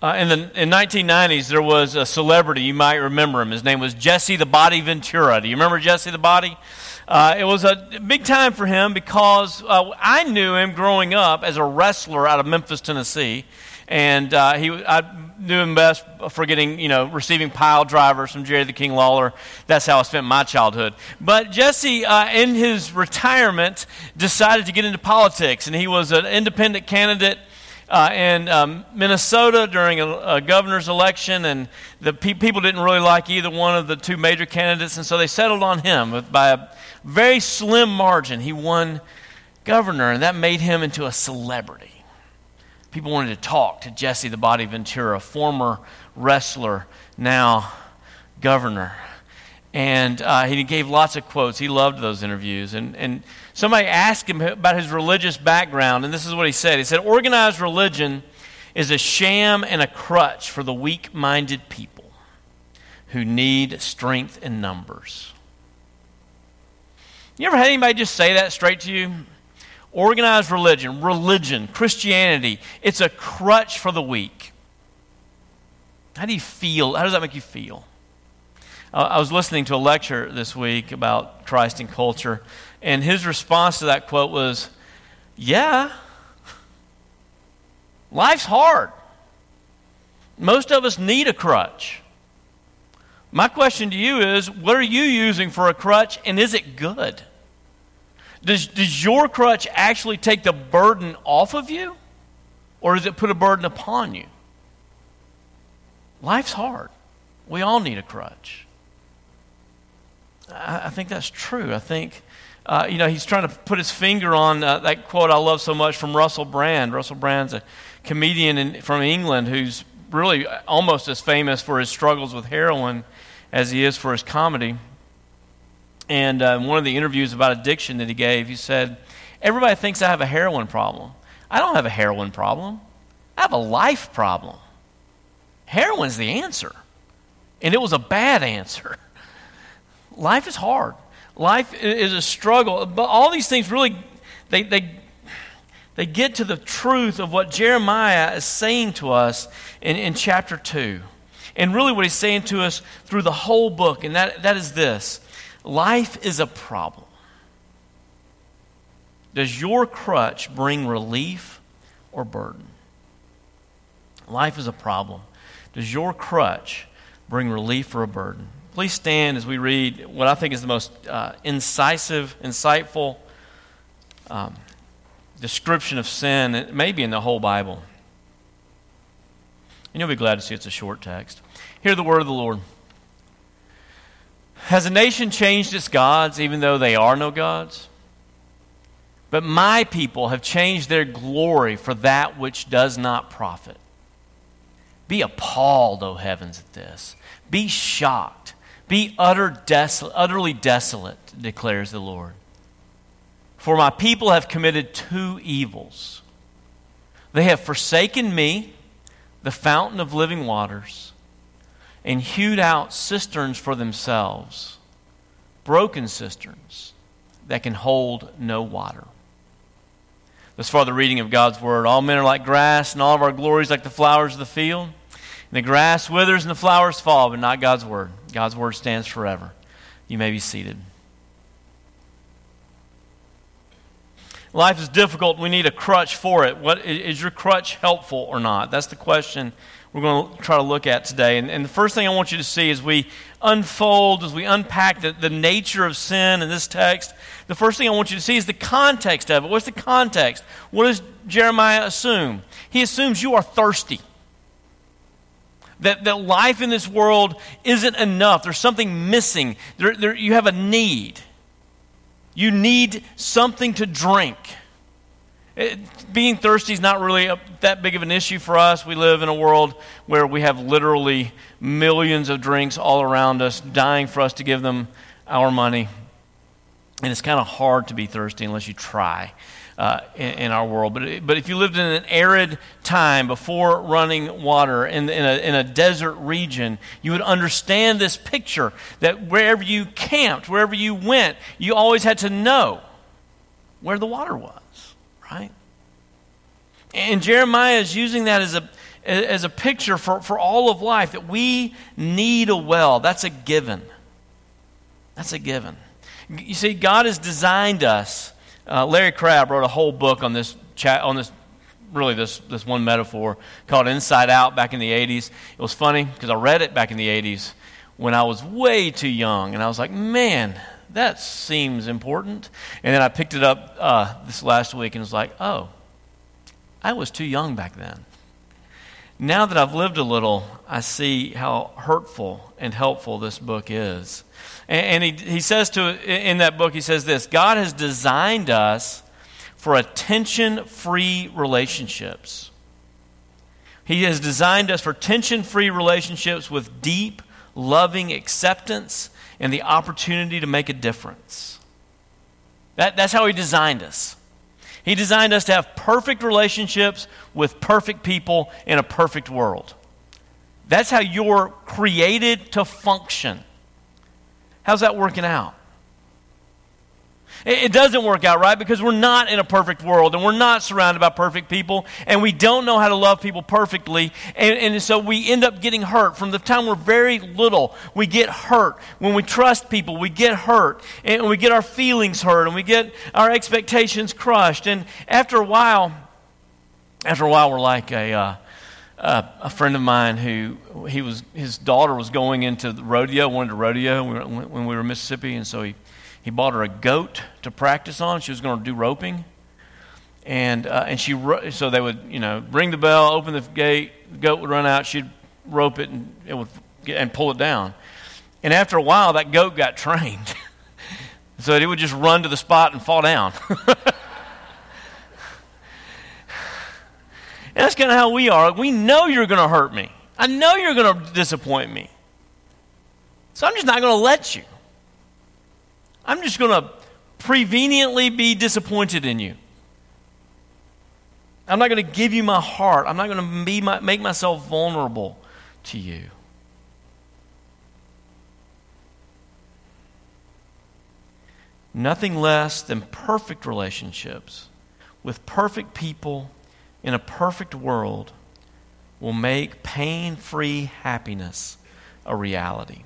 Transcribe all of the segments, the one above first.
Uh, in the in 1990s, there was a celebrity you might remember him. His name was Jesse the Body Ventura. Do you remember Jesse the Body? Uh, it was a big time for him because uh, I knew him growing up as a wrestler out of Memphis, Tennessee, and uh, he I knew him best for getting you know receiving pile drivers from Jerry the King Lawler. That's how I spent my childhood. But Jesse, uh, in his retirement, decided to get into politics, and he was an independent candidate uh, in um, Minnesota during a, a, governor's election, and the pe- people didn't really like either one of the two major candidates, and so they settled on him by a very slim margin. He won governor, and that made him into a celebrity. People wanted to talk to Jesse the Body Ventura, former wrestler, now governor. And uh, he gave lots of quotes. He loved those interviews. And, and somebody asked him about his religious background, and this is what he said. He said, Organized religion is a sham and a crutch for the weak minded people who need strength in numbers. You ever had anybody just say that straight to you? Organized religion, religion, Christianity, it's a crutch for the weak. How do you feel? How does that make you feel? I was listening to a lecture this week about Christ and culture, and his response to that quote was, Yeah, life's hard. Most of us need a crutch. My question to you is what are you using for a crutch, and is it good? Does, does your crutch actually take the burden off of you, or does it put a burden upon you? Life's hard. We all need a crutch. I, think that's true. I think, uh, you know, he's trying to put his finger on uh, that quote I love so much from Russell Brand. Russell Brand's a comedian in, from England who's really almost as famous for his struggles with heroin as he is for his comedy. And uh, one of the interviews about addiction that he gave, he said, Everybody thinks I have a heroin problem. I don't have a heroin problem. I have a life problem. Heroin's the answer. And it was a bad answer. life is hard. Life is a struggle. But all these things really, they, they, they get to the truth of what Jeremiah is saying to us in, in chapter 2. And really, what he's saying to us through the whole book, and that, that is this life is a problem. Does your crutch bring relief or burden? Life is a problem. Does your crutch bring relief or a burden? Please stand as we read what I think is the most uh, incisive, insightful um, description of sin, maybe in the whole Bible. And you'll be glad to see it's a short text. Hear the word of the Lord. Has a nation changed its gods, even though they are no gods? But my people have changed their glory for that which does not profit. Be appalled, O heavens, at this. Be shocked be utter utterly desolate, declares the Lord. For my people have committed two evils. They have forsaken me, the fountain of living waters, and hewed out cisterns for themselves, broken cisterns that can hold no water. Thus far, the reading of God's word. All men are like grass, and all of our glories like the flowers of the field. The grass withers and the flowers fall, but not God's word. God's word stands forever. You may be seated. Life is difficult. We need a crutch for it. What, is your crutch helpful or not? That's the question we're going to try to look at today. And, and the first thing I want you to see as we unfold, as we unpack the, the nature of sin in this text, the first thing I want you to see is the context of it. What's the context? What does Jeremiah assume? He assumes you are thirsty that, that life in this world isn't enough. There's something missing. There, there, you have a need. You need something to drink. It, being thirsty is not really a, that big of an issue for us. We live in a world where we have literally millions of drinks all around us, dying for us to give them our money. And it's kind of hard to be thirsty unless you try uh, in, in, our world. But, but if you lived in an arid time before running water in, in, a, in a desert region, you would understand this picture that wherever you camped, wherever you went, you always had to know where the water was, right? And Jeremiah is using that as a, as a picture for, for all of life that we need a well. That's a given. That's a given. You see, God has designed us. Uh, Larry Crabb wrote a whole book on this, chat, on this really this, this one metaphor called Inside Out back in the 80s. It was funny because I read it back in the 80s when I was way too young. And I was like, man, that seems important. And then I picked it up uh, this last week and was like, oh, I was too young back then. Now that I've lived a little, I see how hurtful and helpful this book is. And, he, he says to in that book, he says this God has designed us for attention free relationships. He has designed us for tension free relationships with deep, loving acceptance and the opportunity to make a difference. That, that's how He designed us. He designed us to have perfect relationships with perfect people in a perfect world. That's how you're created to function. How's that working out? It doesn't work out right because we're not in a perfect world and we're not surrounded by perfect people and we don't know how to love people perfectly. And, and, so we end up getting hurt. From the time we're very little, we get hurt. When we trust people, we get hurt and we get our feelings hurt and we get our expectations crushed. And after a while, after a while, we're like a. Uh, uh, a friend of mine who he was his daughter was going into the rodeo wanted to rodeo when we, were, when we were in Mississippi and so he he bought her a goat to practice on. She was going to do roping. And, uh, and she, so they would, you know, ring the bell, open the gate, the goat would run out, she'd rope it and it would get, and pull it down. And after a while, that goat got trained. so it would just run to the spot and fall down. and that's kind of how we are. We know you're going to hurt me. I know you're going to disappoint me. So I'm just not going to let you. I'm just going to preveniently be disappointed in you. I'm not going to give you my heart. I'm not going to be my, make myself vulnerable to you. Nothing less than perfect relationships with perfect people in a perfect world will make pain free happiness a reality.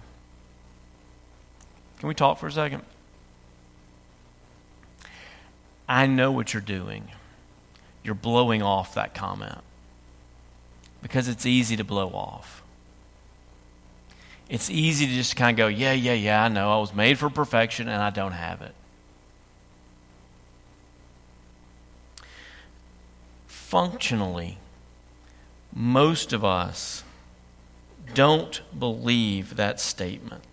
Can we talk for a second? I know what you're doing. You're blowing off that comment because it's easy to blow off. It's easy to just kind of go, yeah, yeah, yeah, I know. I was made for perfection and I don't have it. Functionally, most of us don't believe that statement.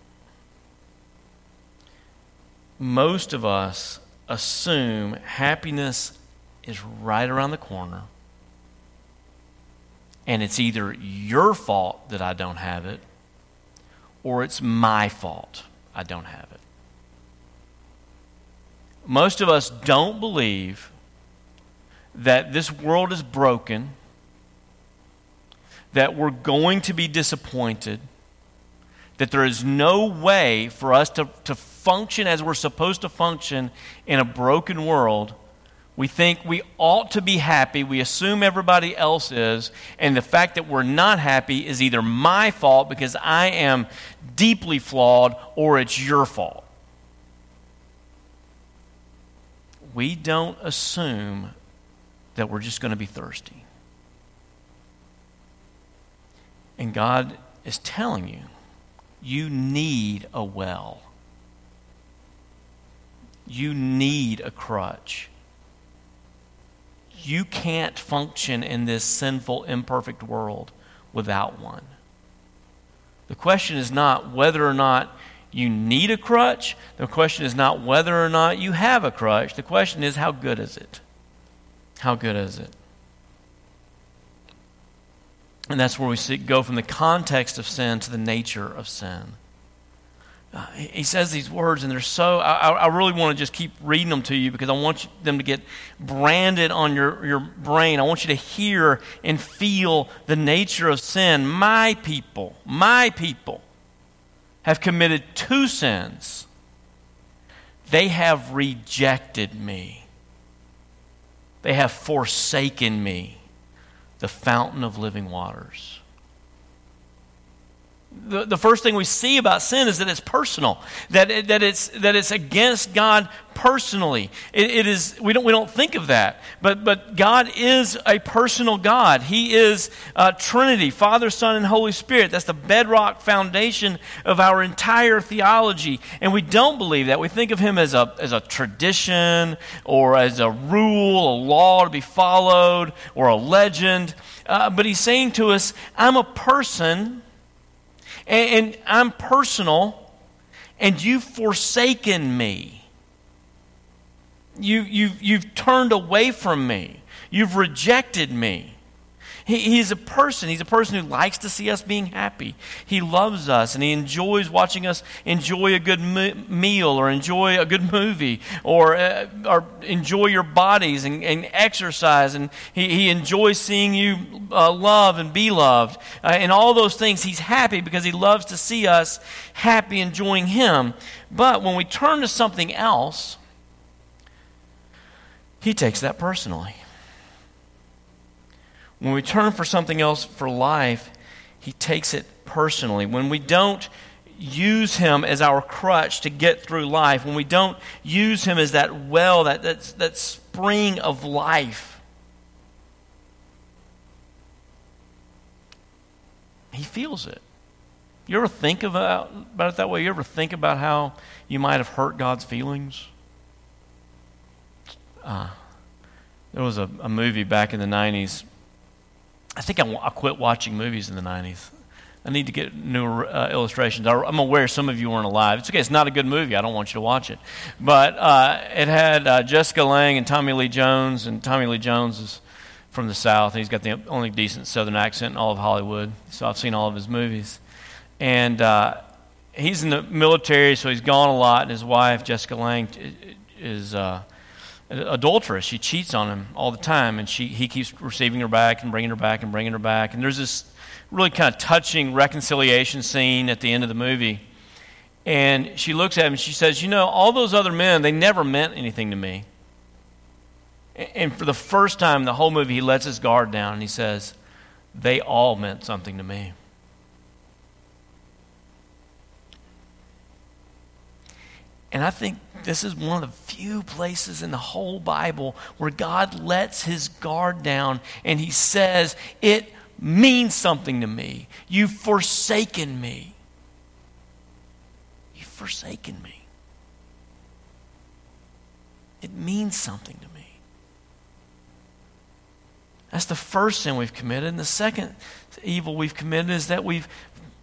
Most of us assume happiness is right around the corner and it's either your fault that I don't have it or it's my fault I don't have it. Most of us don't believe that this world is broken, that we're going to be disappointed, that there is no way for us to, to function as we're supposed to function in a broken world, we think we ought to be happy. We assume everybody else is. And the fact that we're not happy is either my fault because I am deeply flawed or it's your fault. We don't assume that we're just going to be thirsty. And God is telling you, you need a well you need a crutch. You can't function in this sinful, imperfect world without one. The question is not whether or not you need a crutch. The question is not whether or not you have a crutch. The question is how good is it? How good is it? And that's where we see, go from the context of sin to the nature of sin. Uh, he says these words, and they're so. I, I really want to just keep reading them to you because I want them to get branded on your, your brain. I want you to hear and feel the nature of sin. My people, my people have committed two sins. They have rejected me, they have forsaken me, the fountain of living waters the, the first thing we see about sin is that it's personal, that, it, that, it's, that it's against God personally. It, it is, we, don't, we don't think of that, but, but God is a personal God. He is uh, Trinity, Father, Son, and Holy Spirit. That's the bedrock foundation of our entire theology. And we don't believe that. We think of Him as a, as a tradition or as a rule, a law to be followed, or a legend. Uh, but He's saying to us, I'm a person and, and I'm personal, and you've forsaken me. You, you, you've turned away from me. You've rejected me. He, he's a person. He's a person who likes to see us being happy. He loves us and he enjoys watching us enjoy a good me- meal or enjoy a good movie or, uh, or enjoy your bodies and, and exercise. And he, he enjoys seeing you uh, love and be loved. Uh, and all those things, he's happy because he loves to see us happy, enjoying him. But when we turn to something else, he takes that personally. When we turn for something else for life, he takes it personally. When we don't use him as our crutch to get through life, when we don't use him as that well, that, that, that spring of life, he feels it. You ever think about, about it that way? You ever think about how you might have hurt God's feelings? Uh, there was a, a movie back in the 90s I think I, I quit watching movies in the 90s. I need to get newer uh, illustrations. I'm aware some of you weren't alive. It's okay. It's not a good movie. I don't want you to watch it. But uh, it had uh, Jessica Lange and Tommy Lee Jones, and Tommy Lee Jones is from the South. He's got the only decent Southern accent in all of Hollywood. So I've seen all of his movies. And uh, he's in the military, so he's gone a lot. And his wife, Jessica Lange, is uh, adulteress. She cheats on him all the time, and she, he keeps receiving her back and bringing her back and bringing her back. And there's this really kind of touching reconciliation scene at the end of the movie. And she looks at him and she says, You know, all those other men, they never meant anything to me. And for the first time in the whole movie, he lets his guard down and he says, They all meant something to me. And I think this is one of the few places in the whole Bible where God lets his guard down and he says, It means something to me. You've forsaken me. You've forsaken me. It means something to me. That's the first sin we've committed. And the second evil we've committed is that we've,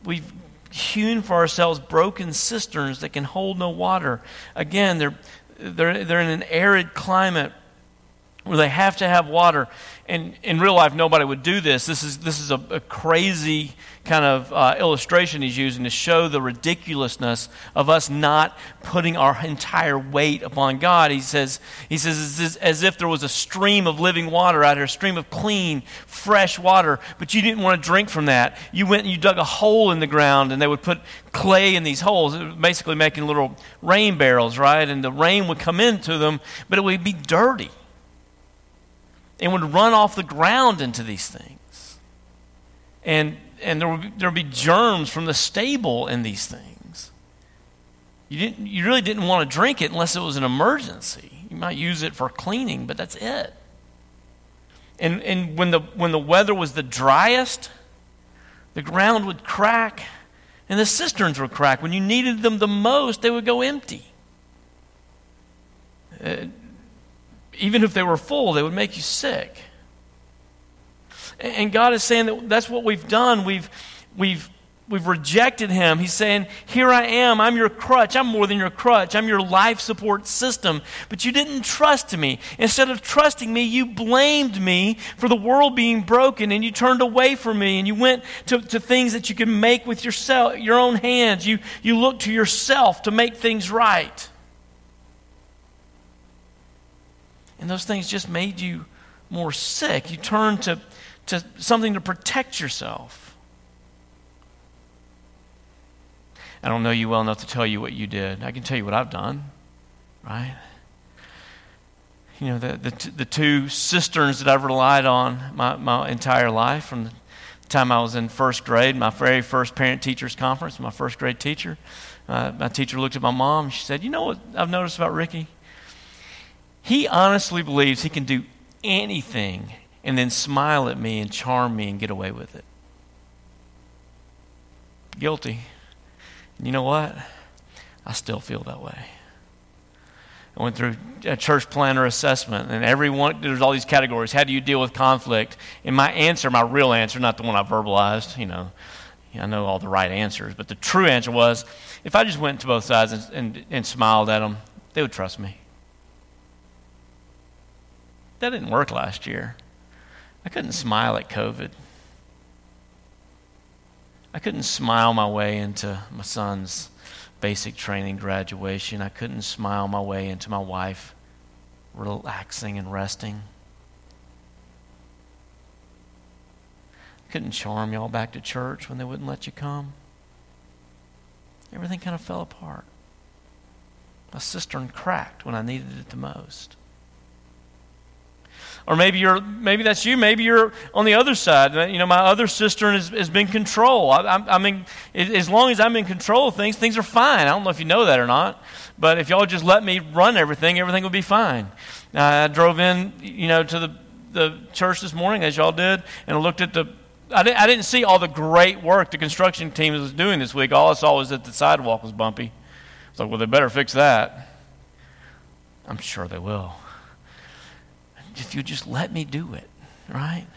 we've hewn for ourselves broken cisterns that can hold no water. Again, they're, they're, they're in an arid climate where they have to have water. And in real life, nobody would do this. This is, this is a, a crazy kind of uh, illustration he's using to show the ridiculousness of us not putting our entire weight upon God. He says, he says it's as if there was a stream of living water out here, a stream of clean, fresh water, but you didn't want to drink from that. You went and you dug a hole in the ground, and they would put clay in these holes, basically making little rain barrels, right? And the rain would come into them, but it would be dirty and would run off the ground into these things. And, and there, would be, there would be germs from the stable in these things. You, didn't, you really didn't want to drink it unless it was an emergency. You might use it for cleaning, but that's it. And, and when, the, when the weather was the driest, the ground would crack and the cisterns would crack. When you needed them the most, they would go empty. Uh, even if they were full, they would make you sick. And God is saying that that's what we've done. We've, we've, we've rejected Him. He's saying, Here I am. I'm your crutch. I'm more than your crutch. I'm your life support system. But you didn't trust me. Instead of trusting me, you blamed me for the world being broken and you turned away from me and you went to, to things that you can make with yourself, your own hands. You, you looked to yourself to make things right. And those things just made you more sick. You turned to, to something to protect yourself. I don't know you well enough to tell you what you did. I can tell you what I've done, right? you know, the, the, the two cisterns that I've relied on my, my entire life from the time I was in first grade, my very first parent teachers conference, my first grade teacher. Uh, my teacher looked at my mom she said, You know what I've noticed about Ricky? He honestly believes he can do anything and then smile at me and charm me and get away with it. Guilty. You know what? I still feel that way. I went through a church planner assessment, and everyone, there's all these categories. How do you deal with conflict? And my answer, my real answer, not the one I verbalized, you know, I know all the right answers, but the true answer was if I just went to both sides and, and, and smiled at them, they would trust me. That didn't work last year. I couldn't smile at COVID. I couldn't smile my way into my son's basic training graduation. I couldn't smile my way into my wife relaxing and resting. I couldn't charm y'all back to church when they wouldn't let you come. Everything kind of fell apart. My cistern cracked when I needed it the most. Or maybe you're, maybe that's you. Maybe you're on the other side. You know, my other cistern has, has been control. I, I, I mean, as long as I'm in control of things, things are fine. I don't know if you know that or not, but if y'all just let me run everything, everything will be fine. I drove in, you know, to the the church this morning, as y'all did, and looked at the. I didn't, I didn't see all the great work the construction team was doing this week. All I saw was that the sidewalk was bumpy. It's like, well, they better fix that. I'm sure they will if you just let me do it, right?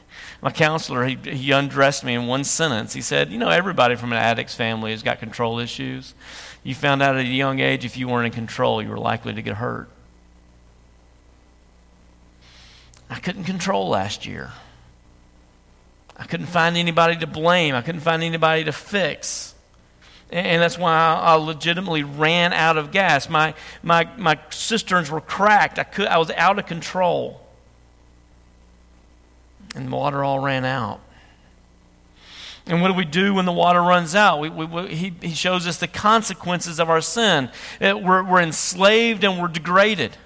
My counselor, he, he undressed me in one sentence. He said, You know, everybody from an addict's family has got control issues. You found out at a young age if you weren't in control, you were likely to get hurt. I couldn't control last year. I couldn't find anybody to blame. I couldn't find anybody to fix. And that's why I legitimately ran out of gas. My, my, my cisterns were cracked. I, could, I was out of control and the water all ran out. And what do we do when the water runs out? We, we, we, he, he shows us the consequences of our sin. Uh, we're, we're enslaved and we're degraded.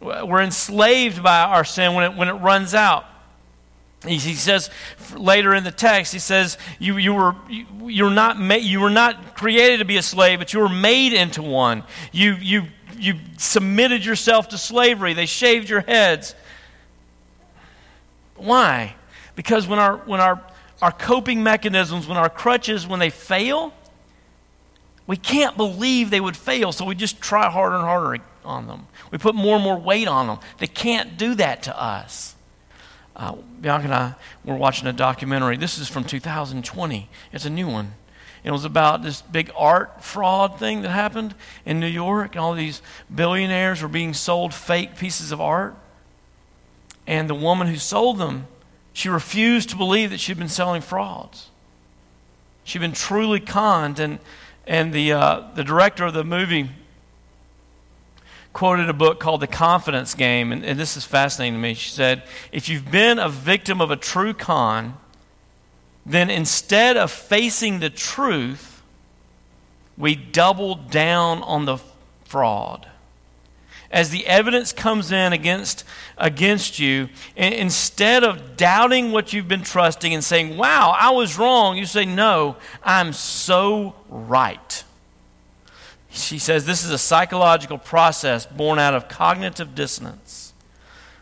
We're enslaved by our sin when it, when it runs out. He, he says later in the text, he says, you, you, were, you, you're not ma- you were not created to be a slave, but you were made into one. You, you, you submitted yourself to slavery. They shaved your heads. Why? Because when our, when our, our coping mechanisms, when our crutches, when they fail, we can't believe they would fail, so we just try harder and harder on them. We put more and more weight on them. They can't do that to us. Uh, Bianca and I were watching a documentary. This is from 2020. It's a new one. It was about this big art fraud thing that happened in New York. And all these billionaires were being sold fake pieces of art. And the woman who sold them, she refused to believe that she'd been selling frauds. She'd been truly conned. And, and the, uh, the director of the movie quoted a book called The Confidence Game. And, and this is fascinating to me. She said, If you've been a victim of a true con, then instead of facing the truth, we double down on the fraud as the evidence comes in against, against you, instead of doubting what you've been trusting and saying, wow, I was wrong, you say, no, I'm so right. She says this is a psychological process born out of cognitive dissonance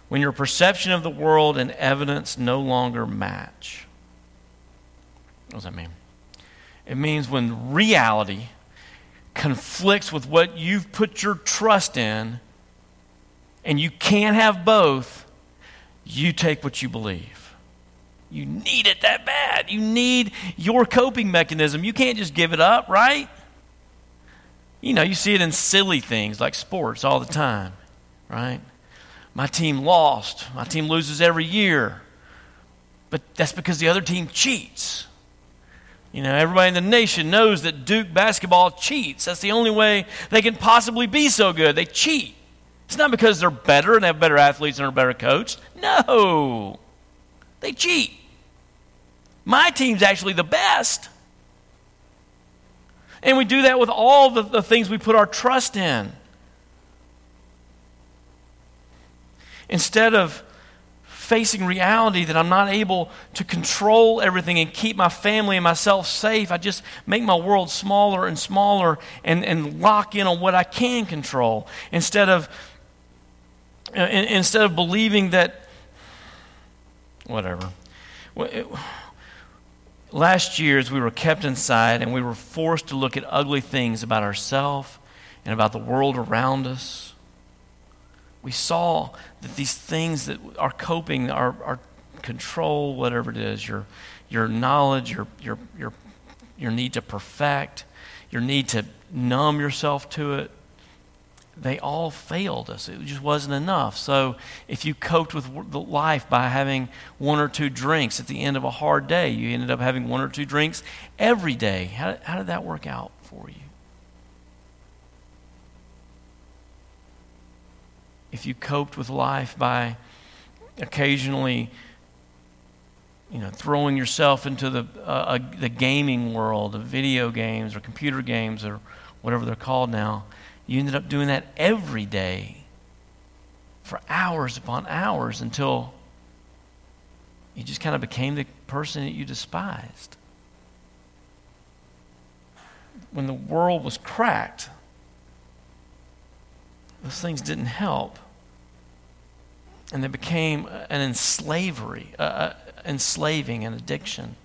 when your perception of the world and evidence no longer match. What does that mean? It means when reality conflicts with what you've put your trust in and you can't have both, you take what you believe. You need it that bad. You need your coping mechanism. You can't just give it up, right? You know, you see it in silly things like sports all the time, right? My team lost. My team loses every year. But that's because the other team cheats. You know, everybody in the nation knows that Duke basketball cheats. That's the only way they can possibly be so good. They cheat. It's not because they're better and they have better athletes and are better coached. No. They cheat. My team's actually the best. And we do that with all the, the things we put our trust in. Instead of facing reality that I'm not able to control everything and keep my family and myself safe, I just make my world smaller and smaller and, and lock in on what I can control. Instead of, Uh, instead of believing that, whatever. Last year, as we were kept inside and we were forced to look at ugly things about ourselves and about the world around us, we saw that these things that are coping, our, our control, whatever it is, your, your knowledge, your, your, your, your need to perfect, your need to numb yourself to it, they all failed us. It just wasn't enough. So if you coped with life by having one or two drinks at the end of a hard day, you ended up having one or two drinks every day. How, how did that work out for you? if you coped with life by occasionally you know, throwing yourself into the, uh, uh, the gaming world of video games or computer games or whatever they're called now, you ended up doing that every day for hours upon hours until you just kind of became the person that you despised. When the world was cracked, those things didn't help and they became an enslavery, uh, enslaving, an addiction.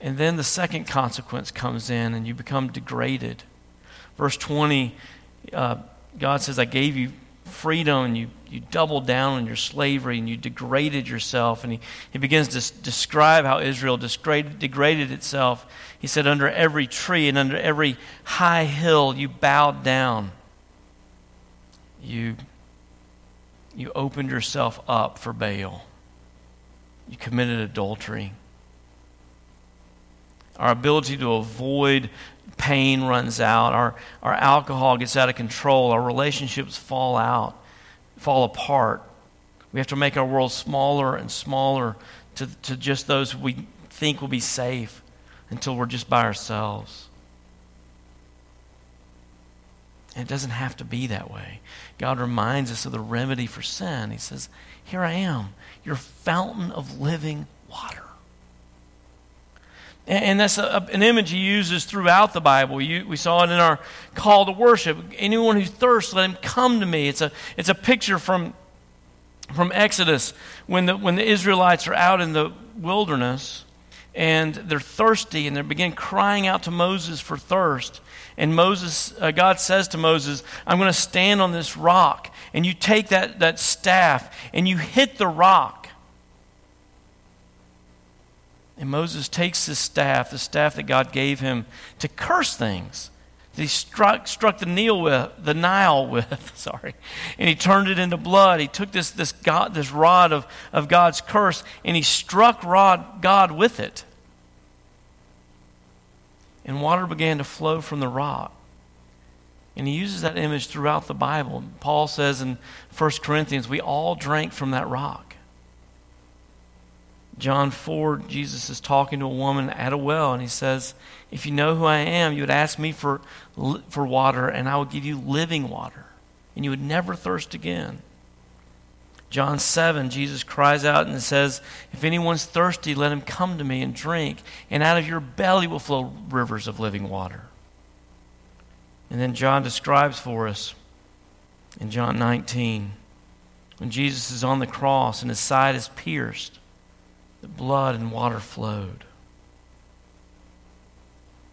And then the second consequence comes in, and you become degraded. Verse 20, uh, God says, I gave you freedom, and you, you doubled down on your slavery, and you degraded yourself. And he, he begins to describe how Israel degraded, degraded itself. He said, Under every tree and under every high hill, you bowed down. You you opened yourself up for Baal. You committed adultery. Our ability to avoid pain runs out. Our, our alcohol gets out of control. Our relationships fall out, fall apart. We have to make our world smaller and smaller to, to just those we think will be safe until we're just by ourselves. And it doesn't have to be that way. God reminds us of the remedy for sin. He says, Here I am, your fountain of living water. And, that's a, an image he uses throughout the Bible. You, we saw it in our call to worship. Anyone who thirsts, let him come to me. It's a, it's a picture from, from Exodus when the, when the Israelites are out in the wilderness and they're thirsty and they begin crying out to Moses for thirst. And Moses, uh, God says to Moses, I'm going to stand on this rock. And you take that, that staff and you hit the rock. And Moses takes his staff, the staff that God gave him, to curse things he struck, struck the, Nile with, the Nile with, sorry, and he turned it into blood. He took this, this, God, this rod of, of God's curse and he struck rod, God with it. And water began to flow from the rock. And he uses that image throughout the Bible. Paul says in 1 Corinthians, we all drank from that rock. John 4, Jesus is talking to a woman at a well, and he says, If you know who I am, you would ask me for, for water, and I would give you living water, and you would never thirst again. John 7, Jesus cries out and says, If anyone's thirsty, let him come to me and drink, and out of your belly will flow rivers of living water. And then John describes for us in John 19 when Jesus is on the cross and his side is pierced the blood and water flowed.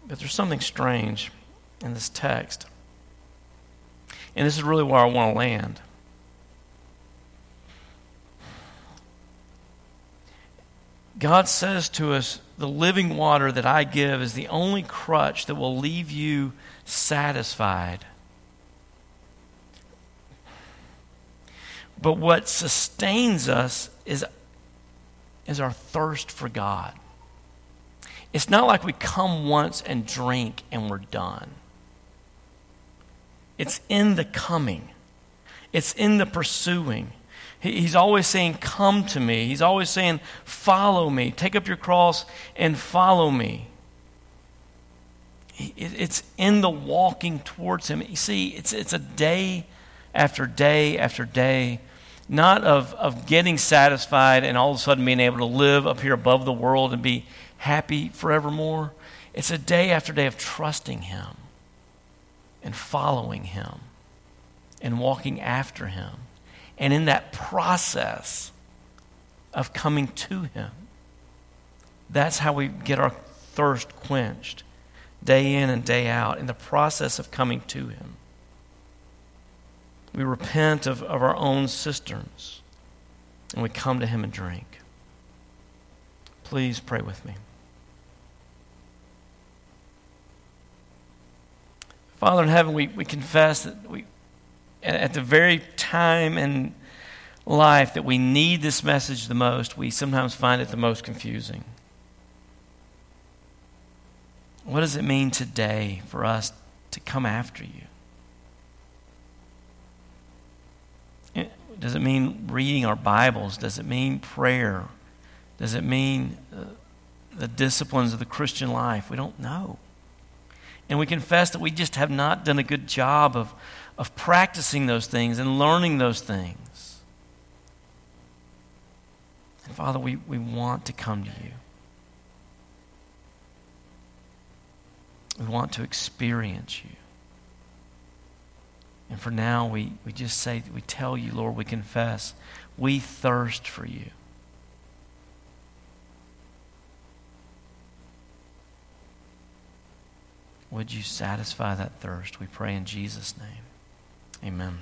But there's something strange in this text. And this is really where I want to land. God says to us, The living water that I give is the only crutch that will leave you satisfied. But what sustains us is is our thirst for God. It's not like we come once and drink and we're done. It's in the coming, it's in the pursuing. He's always saying, Come to me. He's always saying, Follow me. Take up your cross and follow me. It's in the walking towards Him. You see, it's, it's a day after day after day, not of, of getting satisfied and all of a sudden being able to live up here above the world and be happy forevermore. It's a day after day of trusting Him and following Him and walking after Him. And in that process of coming to Him, that's how we get our thirst quenched day in and day out in the process of coming to Him. We repent of, of our own cisterns and we come to Him and drink. Please pray with me. Father in heaven, we, we confess that we, at the very time in life that we need this message the most, we sometimes find it the most confusing. What does it mean today for us to come after you? Does it mean reading our Bibles? Does it mean prayer? Does it mean uh, the disciplines of the Christian life? We don't know. And we confess that we just have not done a good job of, of practicing those things and learning those things. And Father, we, we want to come to you. We want to experience you. And for now, we, we just say, we tell you, Lord, we confess, we thirst for you. Would you satisfy that thirst? We pray in Jesus' name. Amen.